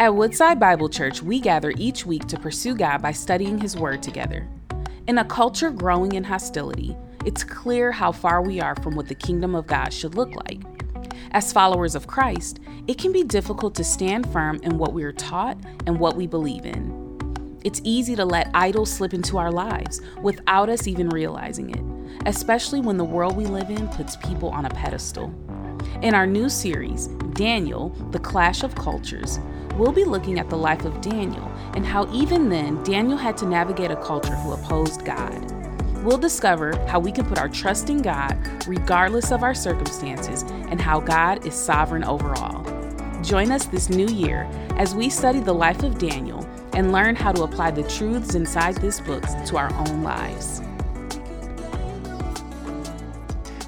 At Woodside Bible Church, we gather each week to pursue God by studying His Word together. In a culture growing in hostility, it's clear how far we are from what the kingdom of God should look like. As followers of Christ, it can be difficult to stand firm in what we are taught and what we believe in. It's easy to let idols slip into our lives without us even realizing it, especially when the world we live in puts people on a pedestal. In our new series, Daniel, The Clash of Cultures, we'll be looking at the life of Daniel and how even then Daniel had to navigate a culture who opposed God. We'll discover how we can put our trust in God regardless of our circumstances and how God is sovereign over all. Join us this new year as we study the life of Daniel and learn how to apply the truths inside this book to our own lives.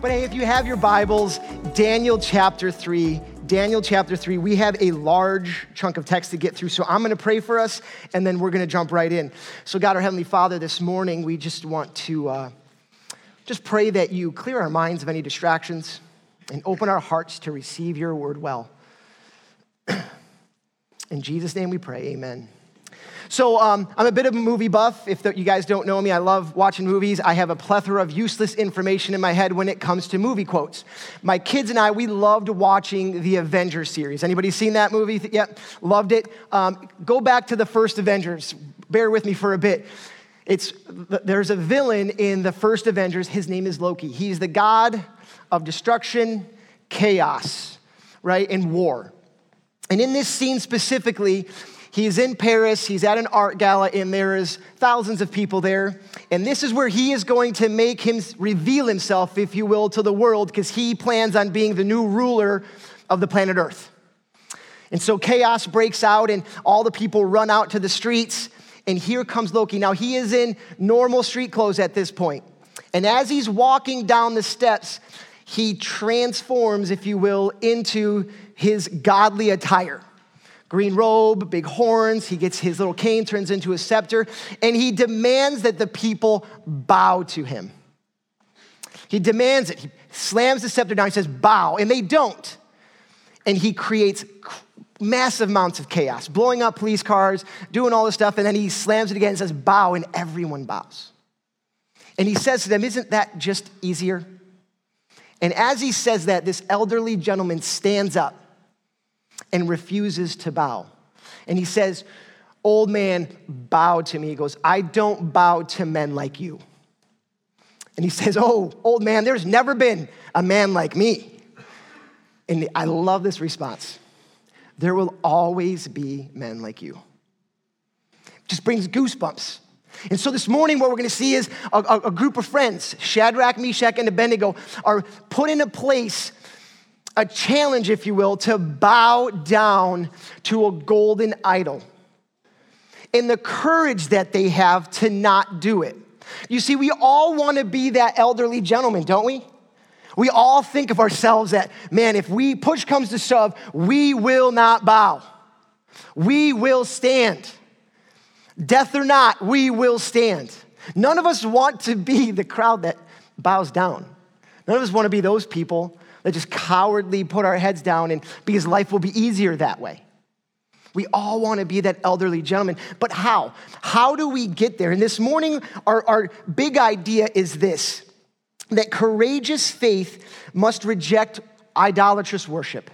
But hey, if you have your Bibles, Daniel chapter 3, Daniel chapter 3, we have a large chunk of text to get through. So I'm going to pray for us and then we're going to jump right in. So, God, our Heavenly Father, this morning we just want to uh, just pray that you clear our minds of any distractions and open our hearts to receive your word well. In Jesus' name we pray, amen. So um, I'm a bit of a movie buff. If the, you guys don't know me, I love watching movies. I have a plethora of useless information in my head when it comes to movie quotes. My kids and I, we loved watching the Avengers series. Anybody seen that movie? Yep, loved it. Um, go back to the first Avengers. Bear with me for a bit. It's, there's a villain in the first Avengers. His name is Loki. He's the god of destruction, chaos, right, and war. And in this scene specifically, He's in Paris, he's at an art gala, and there is thousands of people there. And this is where he is going to make him reveal himself, if you will, to the world, because he plans on being the new ruler of the planet Earth. And so chaos breaks out, and all the people run out to the streets. And here comes Loki. Now, he is in normal street clothes at this point. And as he's walking down the steps, he transforms, if you will, into his godly attire green robe, big horns. He gets his little cane, turns into a scepter, and he demands that the people bow to him. He demands it. He slams the scepter down. He says, bow, and they don't. And he creates massive amounts of chaos, blowing up police cars, doing all this stuff, and then he slams it again and says, bow, and everyone bows. And he says to them, Isn't that just easier? And as he says that, this elderly gentleman stands up and refuses to bow. And he says, Old man, bow to me. He goes, I don't bow to men like you. And he says, Oh, old man, there's never been a man like me. And I love this response. There will always be men like you. Just brings goosebumps. And so this morning, what we're going to see is a, a, a, group of friends, Shadrach, Meshach, and Abednego, are put in a place a challenge, if you will, to bow down to a golden idol and the courage that they have to not do it. You see, we all want to be that elderly gentleman, don't we? We all think of ourselves that, man, if we push comes to shove, we will not bow. We will stand. Death or not, we will stand. None of us want to be the crowd that bows down. None of us want to be those people that just cowardly put our heads down and because life will be easier that way. We all want to be that elderly gentleman, but how? How do we get there? And this morning, our, our big idea is this that courageous faith must reject idolatrous worship.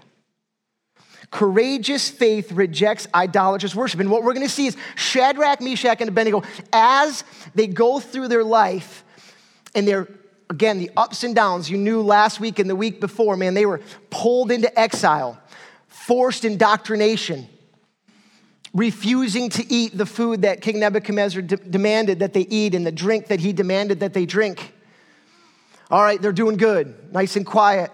Courageous faith rejects idolatrous worship. And what we're going to see is Shadrach, Meshach, and Abednego, as they go through their life and they're again, the ups and downs you knew last week and the week before, man, they were pulled into exile, forced indoctrination, refusing to eat the food that King Nebuchadnezzar de- demanded that they eat and the drink that he demanded that they drink. All right, they're doing good, nice and quiet.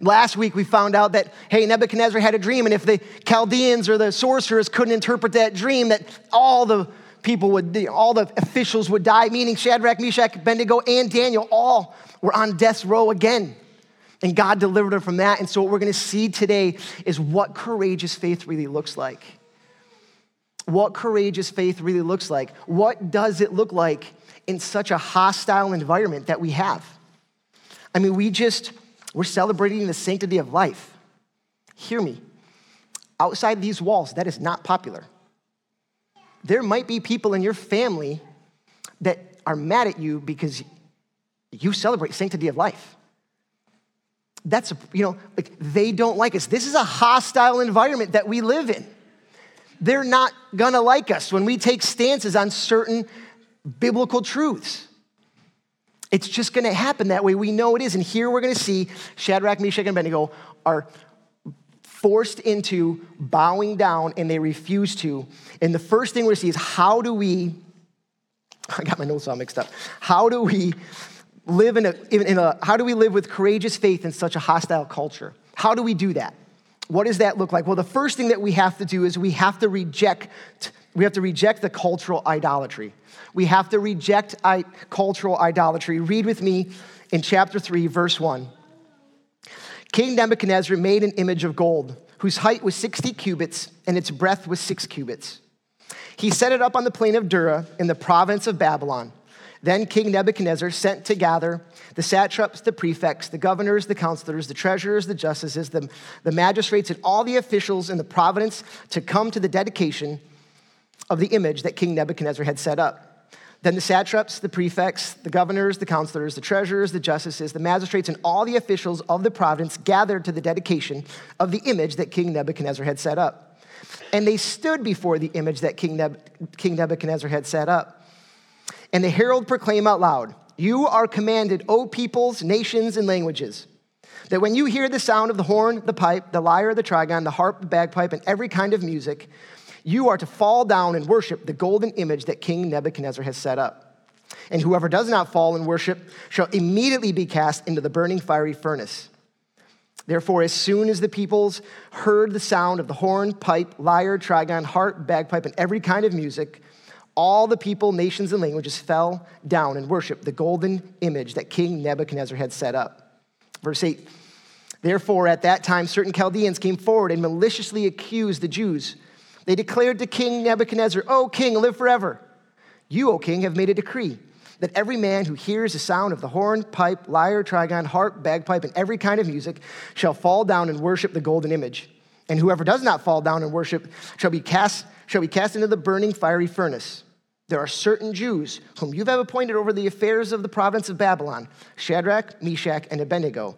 Last week we found out that, hey, Nebuchadnezzar had a dream, and if the Chaldeans or the sorcerers couldn't interpret that dream, that all the people would, all the officials would die, meaning Shadrach, Meshach, Abednego, and Daniel all were on death row again. And God delivered her from that. And so, what we're going to see today is what courageous faith really looks like. What courageous faith really looks like. What does it look like in such a hostile environment that we have? I mean, we just, we're celebrating the sanctity of life. Hear me. outside these walls, that is not popular. There might be people in your family that are mad at you because you celebrate sanctity of life. That's, you know, like they don't like us. This is a hostile environment that we live in. They're not gonna like us when we take stances on certain biblical truths. It's just gonna happen that way. We know it is. And here we're gonna see Shadrach, Meshach, and Abednego are forced into bowing down and they refuse to. And the first thing we're gonna see is how do we, I got my notes all mixed up. How do we live in a, in a how do we live with courageous faith in such a hostile culture? How do we do that? What does that look like? Well, the first thing that we have to do is we have to reject we have to reject the cultural idolatry. We have to reject I- cultural idolatry. Read with me in chapter 3 verse 1. King Nebuchadnezzar made an image of gold whose height was 60 cubits and its breadth was 6 cubits. He set it up on the plain of Dura in the province of Babylon. Then King Nebuchadnezzar sent to gather the satraps, the prefects, the governors, the counselors, the treasurers, the justices, the, the magistrates, and all the officials in the province to come to the dedication of the image that King Nebuchadnezzar had set up. Then the satraps, the prefects, the governors, the counselors, the treasurers, the justices, the magistrates, and all the officials of the province gathered to the dedication of the image that King Nebuchadnezzar had set up. And they stood before the image that King, Neb- King Nebuchadnezzar had set up. And the herald proclaim out loud, You are commanded, O peoples, nations, and languages, that when you hear the sound of the horn, the pipe, the lyre, the trigon, the harp, the bagpipe, and every kind of music, you are to fall down and worship the golden image that King Nebuchadnezzar has set up. And whoever does not fall and worship shall immediately be cast into the burning fiery furnace. Therefore, as soon as the peoples heard the sound of the horn, pipe, lyre, trigon, harp, bagpipe, and every kind of music, all the people, nations, and languages fell down and worshiped the golden image that King Nebuchadnezzar had set up. Verse 8 Therefore, at that time, certain Chaldeans came forward and maliciously accused the Jews. They declared to King Nebuchadnezzar, O king, live forever. You, O king, have made a decree that every man who hears the sound of the horn, pipe, lyre, trigon, harp, bagpipe, and every kind of music shall fall down and worship the golden image. And whoever does not fall down and worship shall be cast, shall be cast into the burning fiery furnace. There are certain Jews whom you have appointed over the affairs of the province of Babylon Shadrach, Meshach, and Abednego.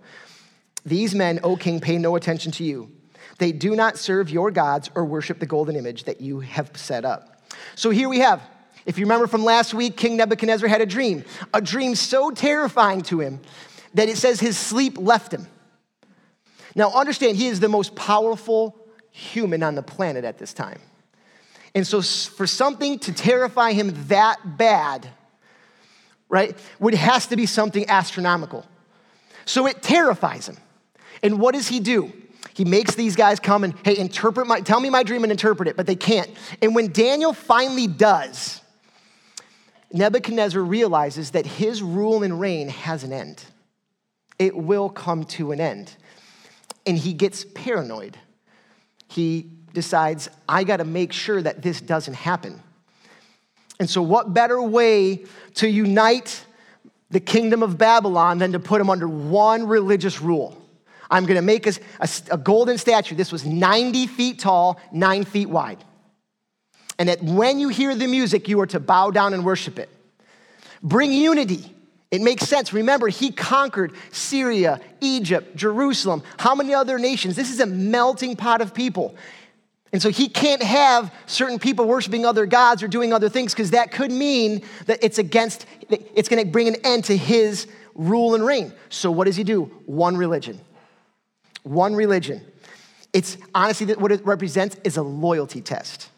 These men, O king, pay no attention to you. They do not serve your gods or worship the golden image that you have set up. So here we have, if you remember from last week, King Nebuchadnezzar had a dream, a dream so terrifying to him that it says his sleep left him. Now, understand, he is the most powerful human on the planet at this time. And so, for something to terrify him that bad, right, would has to be something astronomical. So it terrifies him. And what does he do? He makes these guys come and, hey, interpret my, tell me my dream and interpret it, but they can't. And when Daniel finally does, Nebuchadnezzar realizes that his rule and reign has an end. It will come to an end. And he gets paranoid. He decides, I got to make sure that this doesn't happen. And so, what better way to unite the kingdom of Babylon than to put them under one religious rule? I'm going to make a, a, a, golden statue. This was 90 feet tall, nine feet wide. And that when you hear the music, you are to bow down and worship it. Bring unity. It makes sense. Remember, he conquered Syria, Egypt, Jerusalem. How many other nations? This is a melting pot of people. And so he can't have certain people worshiping other gods or doing other things because that could mean that it's against, it's going to bring an end to his rule and reign. So what does he do? One religion. One religion. It's honestly what it represents is a loyalty test.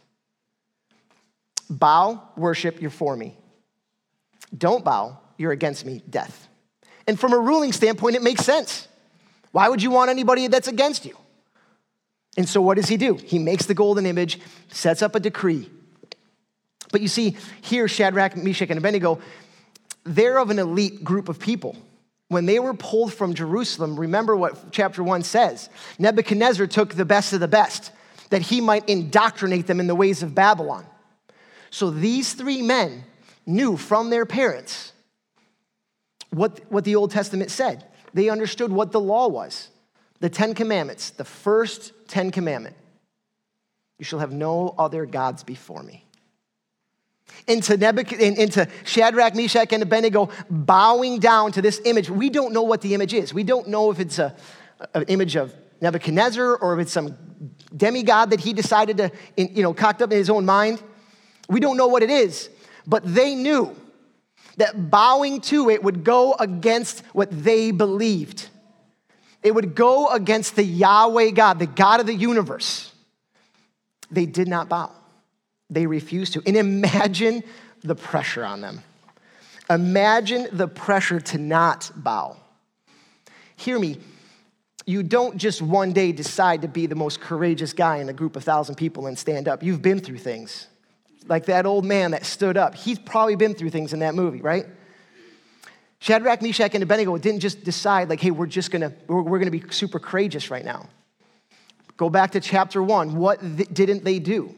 Bow, worship, you're for me. Don't bow, you're against me, death. And from a ruling standpoint, it makes sense. Why would you want anybody that's against you? And so, what does he do? He makes the golden image, sets up a decree. But you see, here, Shadrach, Meshach, and Abednego, they're of an elite group of people. When they were pulled from Jerusalem, remember what chapter 1 says Nebuchadnezzar took the best of the best, that he might indoctrinate them in the ways of Babylon. So these three men knew from their parents what, what the Old Testament said. They understood what the law was the Ten Commandments, the first Ten Commandment. You shall have no other gods before me. Into, Nebuchadnezzar, into Shadrach, Meshach, and Abednego bowing down to this image. We don't know what the image is. We don't know if it's a, an image of Nebuchadnezzar or if it's some demigod that he decided to, you know, cocked up in his own mind. We don't know what it is, but they knew that bowing to it would go against what they believed. It would go against the Yahweh God, the God of the universe. They did not bow. They refused to. And imagine the pressure on them. Imagine the pressure to not bow. Hear me, you don't just one day decide to be the most courageous guy in a group of thousand people and stand up. You've been through things. Like that old man that stood up. He's probably been through things in that movie, right? Shadrach, Meshach, and Abednego didn't just decide, like, hey, we're just gonna, we're, we're gonna be super courageous right now. Go back to chapter one. What th- didn't they do?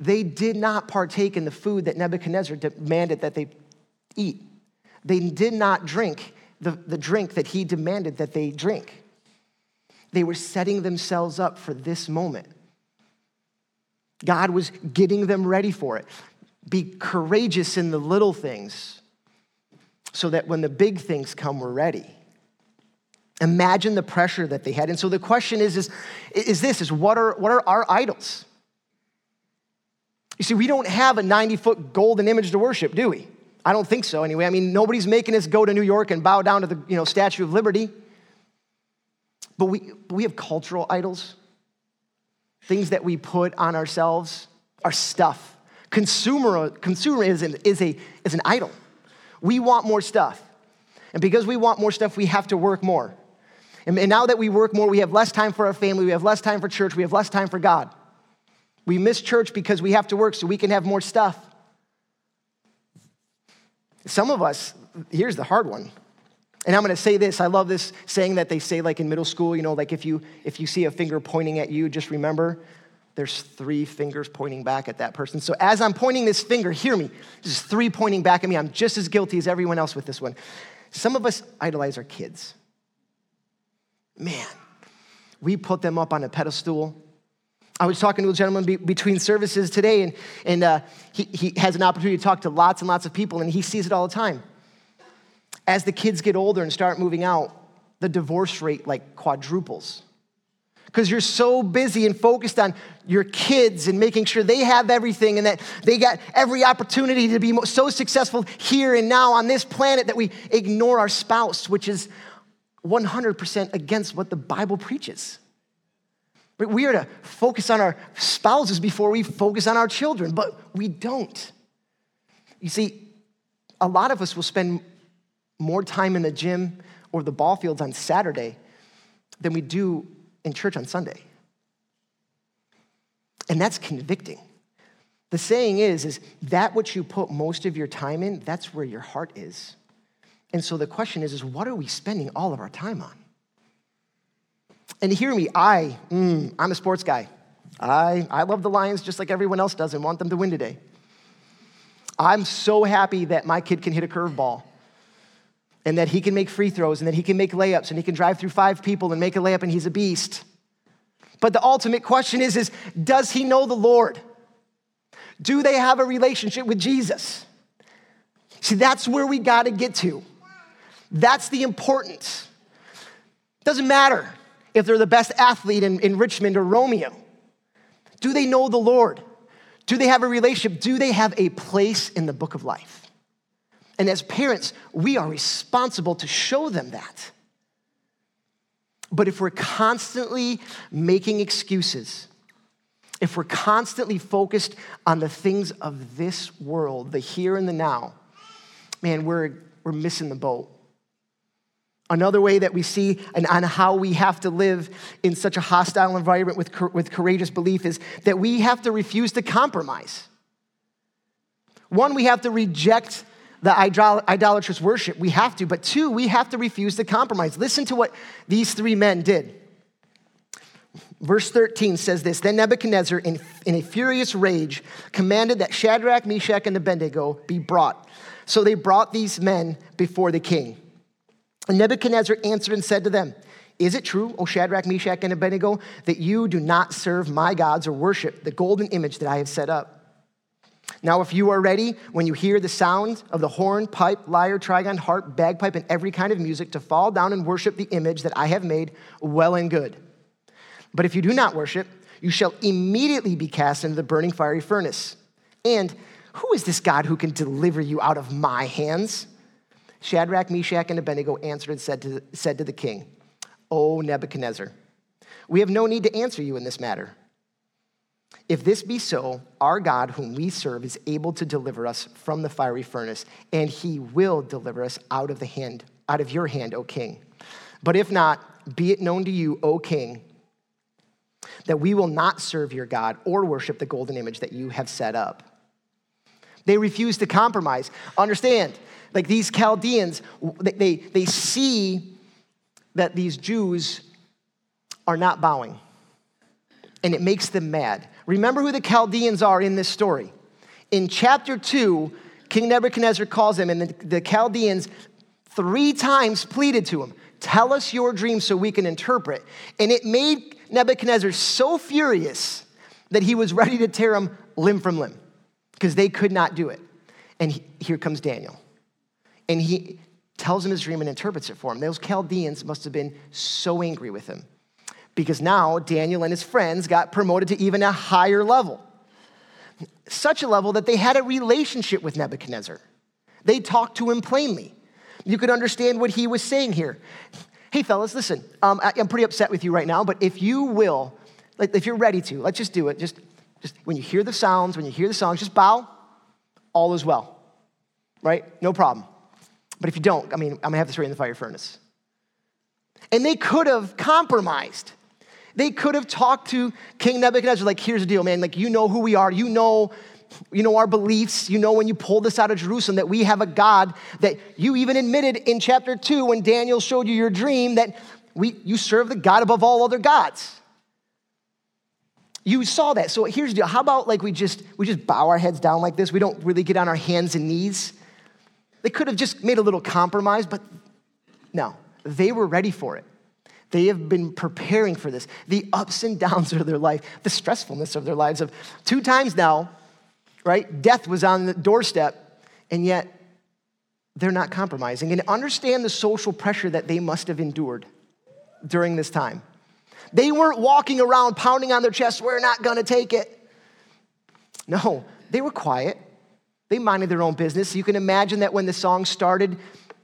They did not partake in the food that Nebuchadnezzar demanded that they eat. They did not drink the, the drink that he demanded that they drink. They were setting themselves up for this moment. God was getting them ready for it. Be courageous in the little things so that when the big things come, we're ready. Imagine the pressure that they had. And so the question is, is, is this, is what are, what are our idols? You see, we don't have a 90 foot golden image to worship, do we? I don't think so anyway. I mean, nobody's making us go to New York and bow down to the you know, Statue of Liberty. But we, but we have cultural idols, things that we put on ourselves, our stuff. Consumer, consumerism is, a, is an idol. We want more stuff. And because we want more stuff, we have to work more. And now that we work more, we have less time for our family, we have less time for church, we have less time for God. We miss church because we have to work so we can have more stuff. Some of us, here's the hard one. And I'm going to say this. I love this saying that they say like in middle school, you know, like if you if you see a finger pointing at you, just remember there's three fingers pointing back at that person. So as I'm pointing this finger, hear me. There's three pointing back at me. I'm just as guilty as everyone else with this one. Some of us idolize our kids. Man, we put them up on a pedestal. I was talking to a gentleman be, between services today, and, and uh, he, he has an opportunity to talk to lots and lots of people, and he sees it all the time. As the kids get older and start moving out, the divorce rate like quadruples because you're so busy and focused on your kids and making sure they have everything and that they got every opportunity to be so successful here and now on this planet that we ignore our spouse, which is 100% against what the Bible preaches. We are to focus on our spouses before we focus on our children, but we don't. You see, a lot of us will spend more time in the gym or the ball fields on Saturday than we do in church on Sunday. And that's convicting. The saying is, is that what you put most of your time in, that's where your heart is. And so the question is, is what are we spending all of our time on? And hear me, I, mm, I'm a sports guy. I, I love the Lions just like everyone else does and want them to win today. I'm so happy that my kid can hit a curveball and that he can make free throws and that he can make layups and he can drive through five people and make a layup and he's a beast. But the ultimate question is, is does he know the Lord? Do they have a relationship with Jesus? See, that's where we got to get to. That's the importance. Doesn't matter if they're the best athlete in, in Richmond or Romeo. Do they know the Lord? Do they have a relationship? Do they have a place in the book of life? And as parents, we are responsible to show them that. But if we're constantly making excuses, if we're constantly focused on the things of this world, the here and the now, man, we're, we're missing the boat. Another way that we see and on how we have to live in such a hostile environment with, with courageous belief is that we have to refuse to compromise. One, we have to reject the idolatrous worship. We have to. But two, we have to refuse to compromise. Listen to what these three men did. Verse 13 says this Then Nebuchadnezzar, in, in a furious rage, commanded that Shadrach, Meshach, and Abednego be brought. So they brought these men before the king. And Nebuchadnezzar answered and said to them, Is it true, O Shadrach, Meshach, and Abednego, that you do not serve my gods or worship the golden image that I have set up? Now, if you are ready, when you hear the sound of the horn, pipe, lyre, trigon, harp, bagpipe, and every kind of music, to fall down and worship the image that I have made, well and good. But if you do not worship, you shall immediately be cast into the burning fiery furnace. And who is this God who can deliver you out of my hands? Shadrach, Meshach, and Abednego answered and said to, said to the king, O Nebuchadnezzar, we have no need to answer you in this matter. If this be so, our God, whom we serve, is able to deliver us from the fiery furnace, and he will deliver us out of the hand, out of your hand, O king. But if not, be it known to you, O king, that we will not serve your God or worship the golden image that you have set up. They refuse to compromise. Understand, like these Chaldeans, they, they see that these Jews are not bowing, and it makes them mad. Remember who the Chaldeans are in this story. In chapter 2, King Nebuchadnezzar calls them, and the, the Chaldeans three times pleaded to him, Tell us your dream so we can interpret. And it made Nebuchadnezzar so furious that he was ready to tear him limb from limb because they could not do it. And he, here comes Daniel. And he tells him his dream and interprets it for him. Those Chaldeans must have been so angry with him because now Daniel and his friends got promoted to even a higher level. Such a level that they had a relationship with Nebuchadnezzar. They talked to him plainly. You could understand what he was saying here. Hey, fellas, listen, um, I'm pretty upset with you right now, but if you will, like, if you're ready to, let's just do it. Just, just when you hear the sounds, when you hear the songs, just bow. All is well, right? No problem. But if you don't, I mean, I'm gonna have to throw you in the fire furnace. And they could have compromised. They could have talked to King Nebuchadnezzar, like, here's the deal, man. Like, you know who we are. You know, you know our beliefs. You know when you pulled this out of Jerusalem that we have a God that you even admitted in chapter two when Daniel showed you your dream that we, you serve the God above all other gods. You saw that. So here's the deal. How about like we just we just bow our heads down like this? We don't really get on our hands and knees. They could have just made a little compromise, but no, they were ready for it. They have been preparing for this. The ups and downs of their life, the stressfulness of their lives of two times now, right? Death was on the doorstep, and yet they're not compromising. And understand the social pressure that they must have endured during this time. They weren't walking around pounding on their chest, we're not gonna take it. No, they were quiet. They minded their own business. You can imagine that when the song started,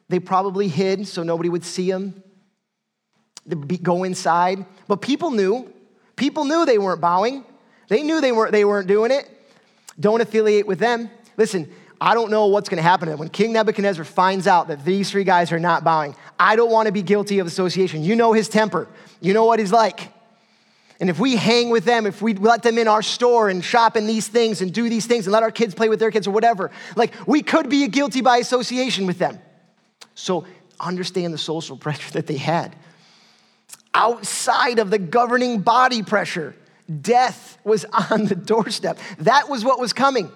they probably hid so nobody would see them. Go inside. But people knew. People knew they weren't bowing. They knew they weren't, they weren't doing it. Don't affiliate with them. Listen, I don't know what's going to happen when King Nebuchadnezzar finds out that these three guys are not bowing. I don't want to be guilty of association. You know his temper. You know what he's like. And if we hang with them, if we let them in our store and shop in these things and do these things and let our kids play with their kids or whatever, like we could be guilty by association with them. So understand the social pressure that they had. Outside of the governing body pressure, death was on the doorstep. That was what was coming.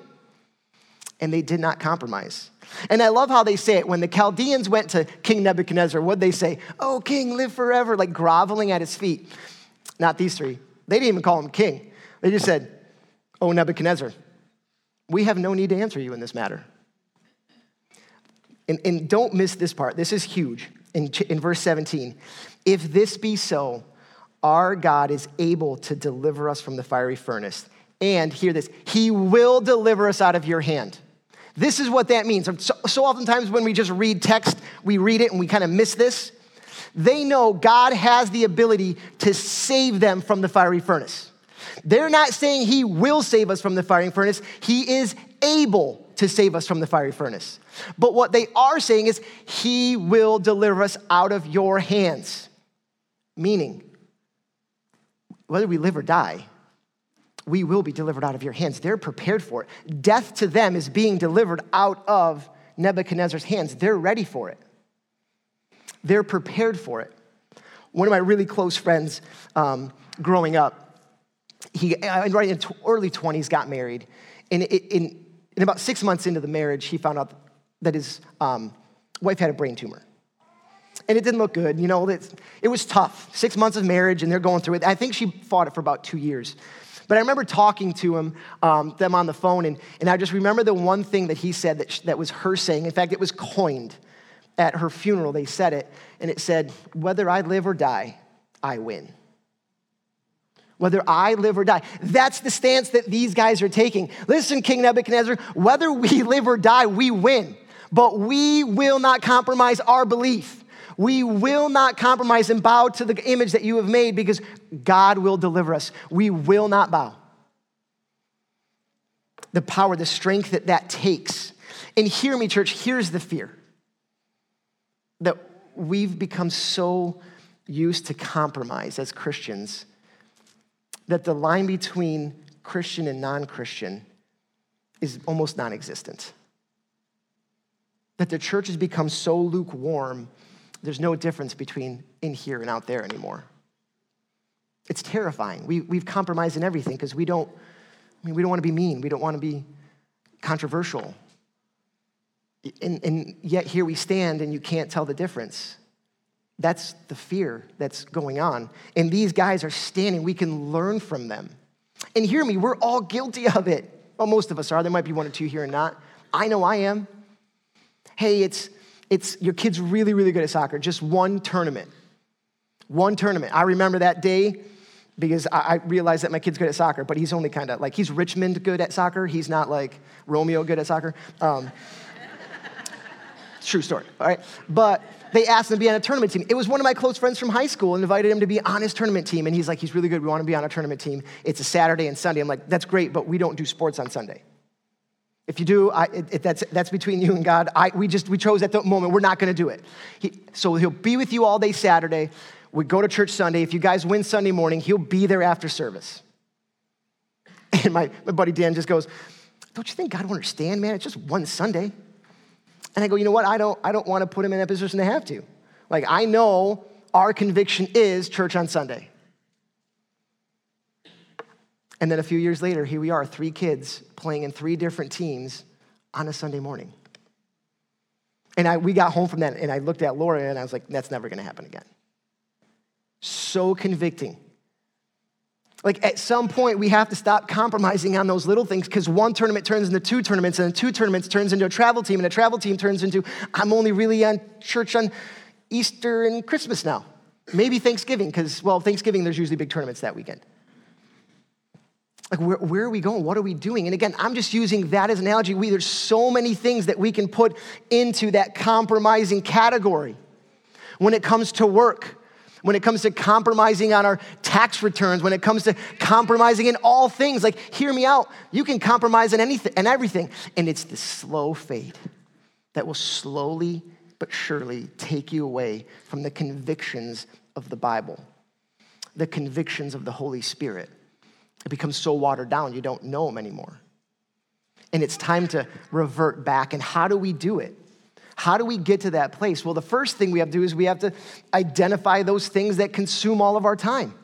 And they did not compromise. And I love how they say it. When the Chaldeans went to King Nebuchadnezzar, what'd they say? Oh, king, live forever, like groveling at his feet. Not these three. They didn't even call him king. They just said, Oh, Nebuchadnezzar, we have no need to answer you in this matter. And, and don't miss this part. This is huge in, in verse 17. If this be so, our God is able to deliver us from the fiery furnace. And hear this, he will deliver us out of your hand. This is what that means. So, so oftentimes when we just read text, we read it and we kind of miss this. They know God has the ability to save them from the fiery furnace. They're not saying He will save us from the fiery furnace, He is able to save us from the fiery furnace. But what they are saying is, He will deliver us out of your hands. Meaning, whether we live or die, we will be delivered out of your hands. They're prepared for it. Death to them is being delivered out of Nebuchadnezzar's hands. They're ready for it. They're prepared for it. One of my really close friends um, growing up, he, right in early 20s, got married. And in, in, about six months into the marriage, he found out that his um, wife had a brain tumor. and it didn't look good. You know, it, it was tough. Six months of marriage, and they're going through it. I think she fought it for about two years. But I remember talking to him, um, them on the phone, and, and I just remember the one thing that he said that, that was her saying. In fact, it was coined at her funeral. They said it, and it said, Whether I live or die, I win. Whether I live or die. That's the stance that these guys are taking. Listen, King Nebuchadnezzar, whether we live or die, we win. But we will not compromise our belief. We will not compromise and bow to the image that you have made because God will deliver us. We will not bow. The power, the strength that that takes. And hear me, church, here's the fear that we've become so used to compromise as Christians that the line between Christian and non Christian is almost non existent. That the church has become so lukewarm there's no difference between in here and out there anymore. It's terrifying. We, we've compromised in everything because we don't, I mean, we don't want to be mean. We don't want to be controversial. And, and yet here we stand and you can't tell the difference. That's the fear that's going on. And these guys are standing. We can learn from them. And hear me, we're all guilty of it. Well, most of us are. There might be one or two here and not. I know I am. Hey, it's it's your kid's really, really good at soccer. Just one tournament. One tournament. I remember that day because I, I realized that my kid's good at soccer, but he's only kind of like, he's Richmond good at soccer. He's not like Romeo good at soccer. Um, true story, all right? But they asked him to be on a tournament team. It was one of my close friends from high school and invited him to be on his tournament team. And he's like, he's really good. We want to be on a tournament team. It's a Saturday and Sunday. I'm like, that's great, but we don't do sports on Sunday. If you do, I, it, it, that's, that's between you and God. I, we just, we chose at the moment, we're not gonna do it. He, so he'll be with you all day Saturday. We go to church Sunday. If you guys win Sunday morning, he'll be there after service. And my, my buddy Dan just goes, Don't you think God will understand, man? It's just one Sunday. And I go, You know what? I don't, I don't wanna put him in a position to have to. Like, I know our conviction is church on Sunday. And then a few years later, here we are, three kids playing in three different teams on a Sunday morning. And I, we got home from that, and I looked at Laura, and I was like, that's never gonna happen again. So convicting. Like at some point, we have to stop compromising on those little things because one tournament turns into two tournaments, and two tournaments turns into a travel team, and a travel team turns into I'm only really on church on Easter and Christmas now. Maybe Thanksgiving, because, well, Thanksgiving, there's usually big tournaments that weekend. Like, where, where, are we going? What are we doing? And again, I'm just using that as an analogy. We, there's so many things that we can put into that compromising category when it comes to work, when it comes to compromising on our tax returns, when it comes to compromising in all things. Like, hear me out. You can compromise in anything and everything. And it's the slow fade that will slowly but surely take you away from the convictions of the Bible, the convictions of the Holy Spirit it becomes so watered down, you don't know them anymore. And it's time to revert back. And how do we do it? How do we get to that place? Well, the first thing we have to do is we have to identify those things that consume all of our time.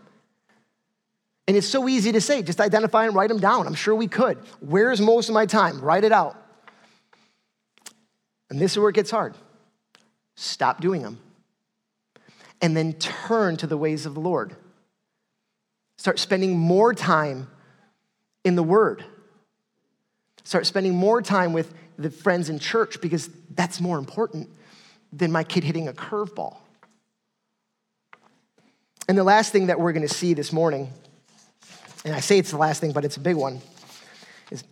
And it's so easy to say, just identify and write them down. I'm sure we could. Where's most of my time? Write it out. And this is where it gets hard. Stop doing them. And then turn to the ways of the Lord. Start spending more time in the Word. Start spending more time with the friends in church because that's more important than my kid hitting a curveball. And the last thing that we're going to see this morning, and I say it's the last thing, but it's a big one, is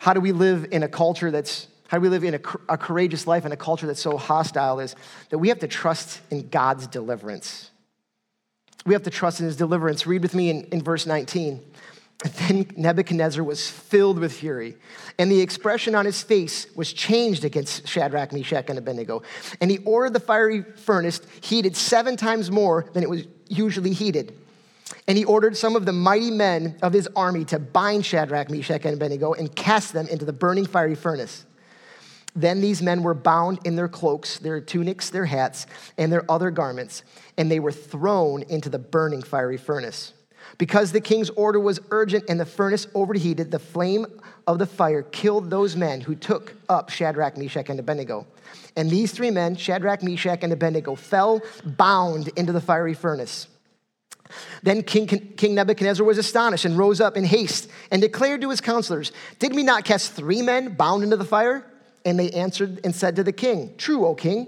how do we live in a culture that's how do we live in a, a courageous life in a culture that's so hostile is that we have to trust in God's deliverance we have to trust in his deliverance. Read with me in, in verse 19. Then Nebuchadnezzar was filled with fury, and the expression on his face was changed against Shadrach, Meshach, and Abednego. And he ordered the fiery furnace heated seven times more than it was usually heated. And he ordered some of the mighty men of his army to bind Shadrach, Meshach, and Abednego and cast them into the burning fiery furnace. Then these men were bound in their cloaks, their tunics, their hats, and their other garments, and they were thrown into the burning fiery furnace. Because the king's order was urgent and the furnace overheated, the flame of the fire killed those men who took up Shadrach, Meshach, and Abednego. And these three men, Shadrach, Meshach, and Abednego, fell bound into the fiery furnace. Then King, King Nebuchadnezzar was astonished and rose up in haste and declared to his counselors, Did we not cast three men bound into the fire? And they answered and said to the king, True, O king.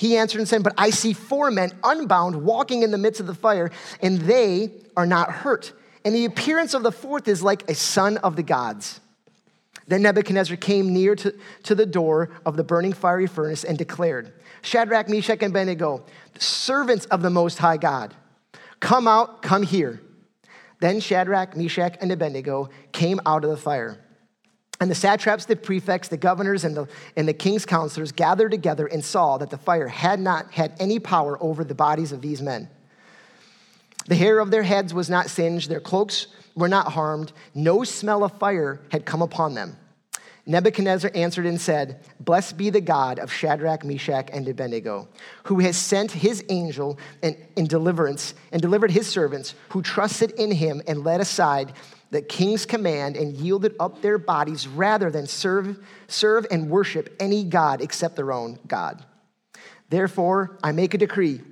He answered and said, But I see four men unbound walking in the midst of the fire, and they are not hurt. And the appearance of the fourth is like a son of the gods. Then Nebuchadnezzar came near to, to the door of the burning fiery furnace and declared, Shadrach, Meshach, and Abednego, servants of the Most High God, come out, come here. Then Shadrach, Meshach, and Abednego came out of the fire. And the satraps, the prefects, the governors, and the, and the king's counselors gathered together and saw that the fire had not had any power over the bodies of these men. The hair of their heads was not singed, their cloaks were not harmed, no smell of fire had come upon them. Nebuchadnezzar answered and said, Blessed be the God of Shadrach, Meshach, and Abednego, who has sent his angel in, deliverance and delivered his servants who trusted in him and led aside the king's command and yielded up their bodies rather than serve, serve and worship any God except their own God. Therefore, I make a decree.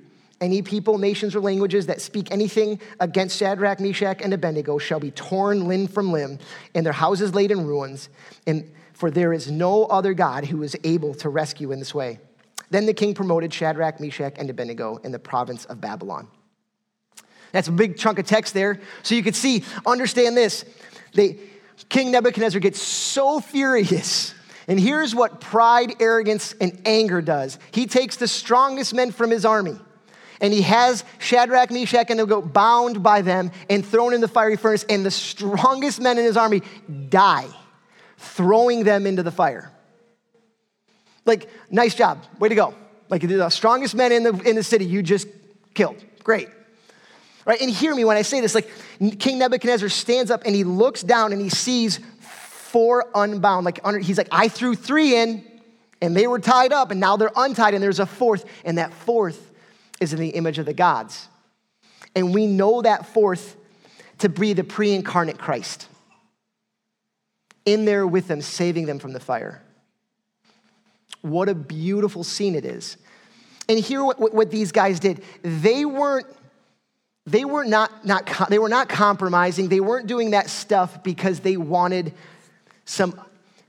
Any people, nations, or languages that speak anything against Shadrach, Meshach, and Abednego shall be torn limb from limb, and their houses laid in ruins. And for there is no other God who is able to rescue in this way. Then the king promoted Shadrach, Meshach, and Abednego in the province of Babylon. That's a big chunk of text there. So you could see, understand this. They, King Nebuchadnezzar gets so furious. And here's what pride, arrogance, and anger does he takes the strongest men from his army. And he has Shadrach, Meshach, and Abednego bound by them and thrown in the fiery furnace, and the strongest men in his army die, throwing them into the fire. Like, nice job, way to go. Like, the strongest men in the, in the city you just killed. Great. Right? And hear me when I say this like King Nebuchadnezzar stands up and he looks down and he sees four unbound. Like under, he's like, I threw three in and they were tied up and now they're untied and there's a fourth. And that fourth is in the image of the gods. And we know that fourth to be the pre incarnate Christ in there with them, saving them from the fire. What a beautiful scene it is. And hear what, what, these guys did. They weren't they were not, not, they were not compromising. They weren't doing that stuff because they wanted some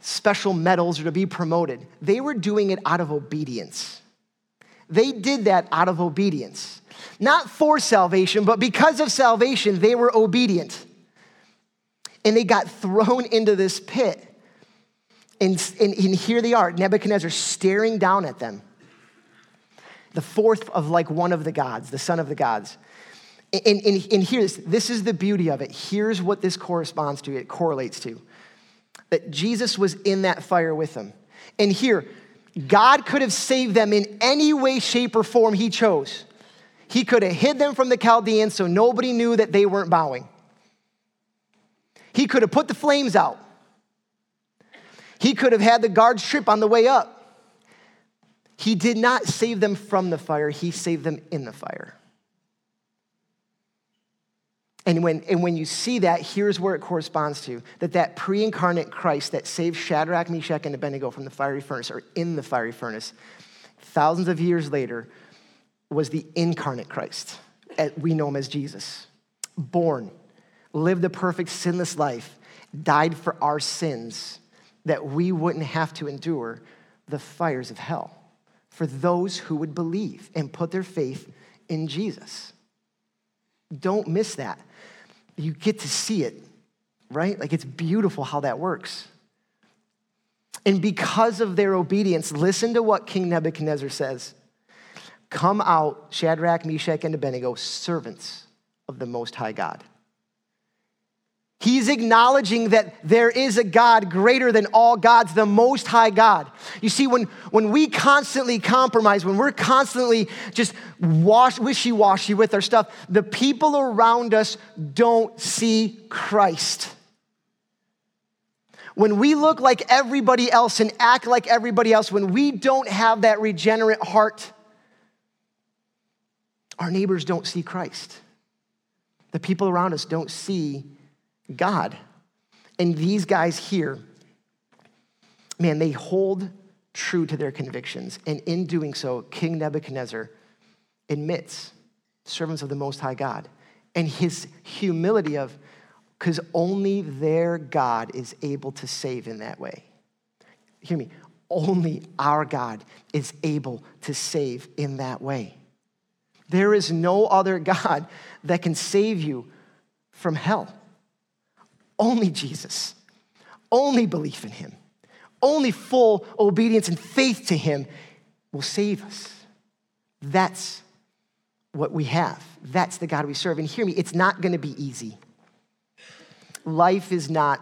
special medals or to be promoted. They were doing it out of obedience. They did that out of obedience. Not for salvation, but because of salvation, they were obedient. And they got thrown into this pit. And, and, and here they are, Nebuchadnezzar staring down at them. The fourth of like one of the gods, the son of the gods. And, and, and here's this is the beauty of it. Here's what this corresponds to, it correlates to. That Jesus was in that fire with them. And here, God could have saved them in any way, shape, or form He chose. He could have hid them from the Chaldeans so nobody knew that they weren't bowing. He could have put the flames out. He could have had the guards trip on the way up. He did not save them from the fire, He saved them in the fire. And when, and when you see that, here's where it corresponds to that that pre incarnate Christ that saved Shadrach, Meshach, and Abednego from the fiery furnace or in the fiery furnace, thousands of years later, was the incarnate Christ. Uh, we know him as Jesus. Born, lived a perfect sinless life, died for our sins that we wouldn't have to endure the fires of hell for those who would believe and put their faith in Jesus. Don't miss that you get to see it, right? Like it's beautiful how that works. And because of their obedience, listen to what King Nebuchadnezzar says Come out, Shadrach, Meshach, and Abednego, servants of the Most High God. He's acknowledging that there is a God greater than all gods, the most high God. You see, when, when we constantly compromise, when we're constantly just wash, wishy-washy with our stuff, the people around us don't see Christ. When we look like everybody else and act like everybody else, when we don't have that regenerate heart, our neighbors don't see Christ. The people around us don't see God. And these guys here, man, they hold true to their convictions. And in doing so, King Nebuchadnezzar admits servants of the Most High God and his humility of, because only their God is able to save in that way. Hear me, only our God is able to save in that way. There is no other God that can save you from hell. Only Jesus. Only belief in him. Only full obedience and faith to him will save us. That's what we have. That's the God we serve. And hear me, it's not going to be easy. Life is not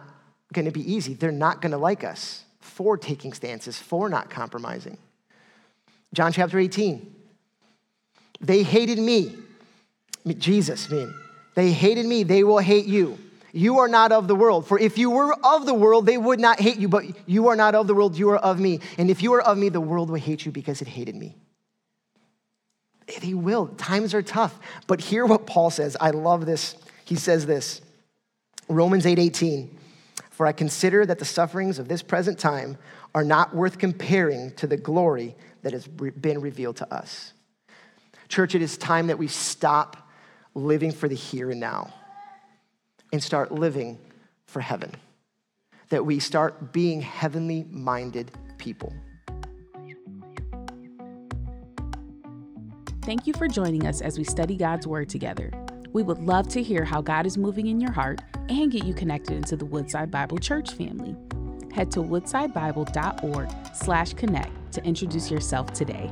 going to be easy. They're not going to like us for taking stances, for not compromising. John chapter 18. They hated me. Jesus, mean, they hated me, they will hate you. You are not of the world. For if you were of the world, they would not hate you, but you are not of the world, you are of me. And if you are of me, the world will hate you because it hated me. They will. Times are tough. But hear what Paul says. I love this. He says this Romans 8 18. For I consider that the sufferings of this present time are not worth comparing to the glory that has been revealed to us. Church, it is time that we stop living for the here and now and start living for heaven. That we start being heavenly minded people. Thank you for joining us as we study God's Word together. We would love to hear how God is moving in your heart and get you connected into the Woodside Bible Church family. Head to woodsidebible.org slash connect to introduce yourself today.